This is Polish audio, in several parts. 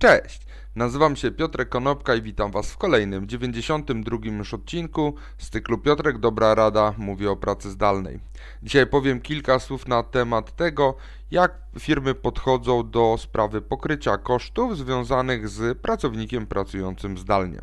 Cześć! Nazywam się Piotrek Konopka i witam Was w kolejnym, 92 już odcinku z cyklu Piotrek Dobra Rada mówi o pracy zdalnej. Dzisiaj powiem kilka słów na temat tego, jak firmy podchodzą do sprawy pokrycia kosztów związanych z pracownikiem pracującym zdalnie.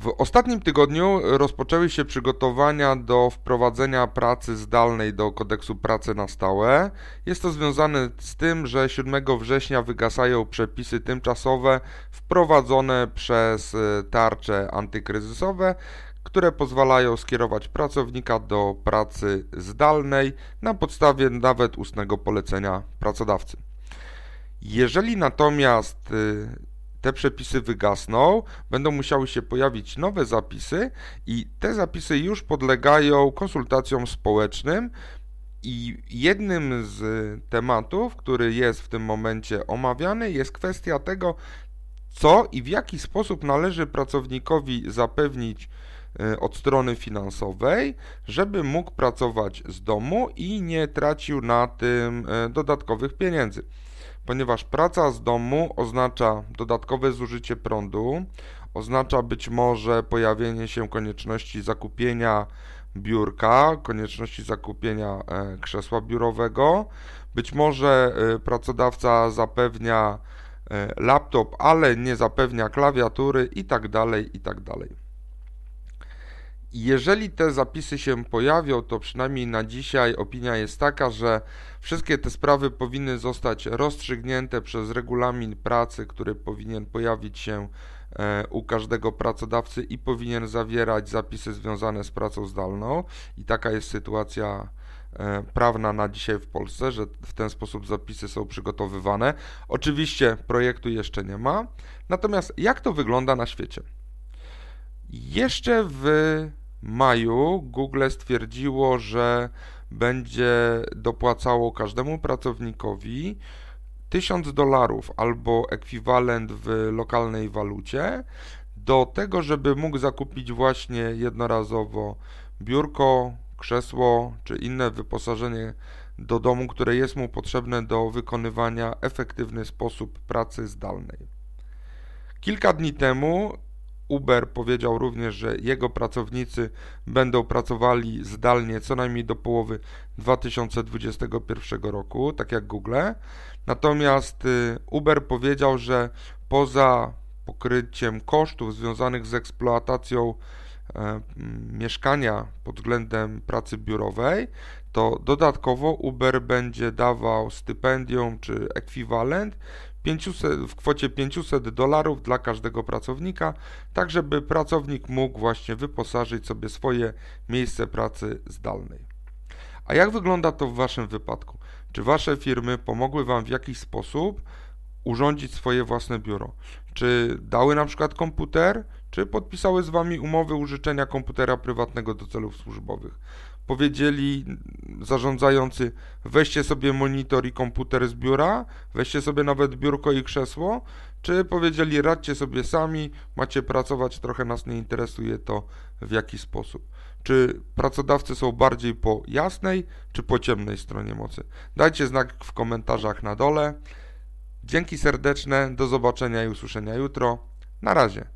W ostatnim tygodniu rozpoczęły się przygotowania do wprowadzenia pracy zdalnej do kodeksu pracy na stałe. Jest to związane z tym, że 7 września wygasają przepisy tymczasowe wprowadzone przez e, tarcze antykryzysowe, które pozwalają skierować pracownika do pracy zdalnej na podstawie nawet ustnego polecenia pracodawcy. Jeżeli natomiast e, te przepisy wygasną, będą musiały się pojawić nowe zapisy i te zapisy już podlegają konsultacjom społecznym. I jednym z tematów, który jest w tym momencie omawiany, jest kwestia tego, co i w jaki sposób należy pracownikowi zapewnić e, od strony finansowej, żeby mógł pracować z domu i nie tracił na tym e, dodatkowych pieniędzy ponieważ praca z domu oznacza dodatkowe zużycie prądu, oznacza być może pojawienie się konieczności zakupienia biurka, konieczności zakupienia e, krzesła biurowego. Być może e, pracodawca zapewnia e, laptop, ale nie zapewnia klawiatury i tak dalej, i tak dalej. Jeżeli te zapisy się pojawią, to przynajmniej na dzisiaj opinia jest taka, że wszystkie te sprawy powinny zostać rozstrzygnięte przez regulamin pracy, który powinien pojawić się e, u każdego pracodawcy i powinien zawierać zapisy związane z pracą zdalną. I taka jest sytuacja e, prawna na dzisiaj w Polsce, że w ten sposób zapisy są przygotowywane. Oczywiście projektu jeszcze nie ma. Natomiast jak to wygląda na świecie? Jeszcze w maju Google stwierdziło, że będzie dopłacało każdemu pracownikowi 1000 dolarów albo ekwiwalent w lokalnej walucie do tego, żeby mógł zakupić właśnie jednorazowo biurko, krzesło czy inne wyposażenie do domu, które jest mu potrzebne do wykonywania efektywny sposób pracy zdalnej. Kilka dni temu Uber powiedział również, że jego pracownicy będą pracowali zdalnie co najmniej do połowy 2021 roku, tak jak Google. Natomiast y, Uber powiedział, że poza pokryciem kosztów związanych z eksploatacją e, mieszkania pod względem pracy biurowej, to dodatkowo Uber będzie dawał stypendium czy ekwiwalent 500, w kwocie 500 dolarów dla każdego pracownika, tak żeby pracownik mógł właśnie wyposażyć sobie swoje miejsce pracy zdalnej. A jak wygląda to w Waszym wypadku? Czy Wasze firmy pomogły Wam w jakiś sposób urządzić swoje własne biuro? Czy dały na przykład komputer, czy podpisały z Wami umowy użyczenia komputera prywatnego do celów służbowych? powiedzieli zarządzający, weźcie sobie monitor i komputer z biura, weźcie sobie nawet biurko i krzesło, czy powiedzieli, radźcie sobie sami, macie pracować, trochę nas nie interesuje to w jaki sposób. Czy pracodawcy są bardziej po jasnej, czy po ciemnej stronie mocy? Dajcie znak w komentarzach na dole. Dzięki serdeczne, do zobaczenia i usłyszenia jutro. Na razie.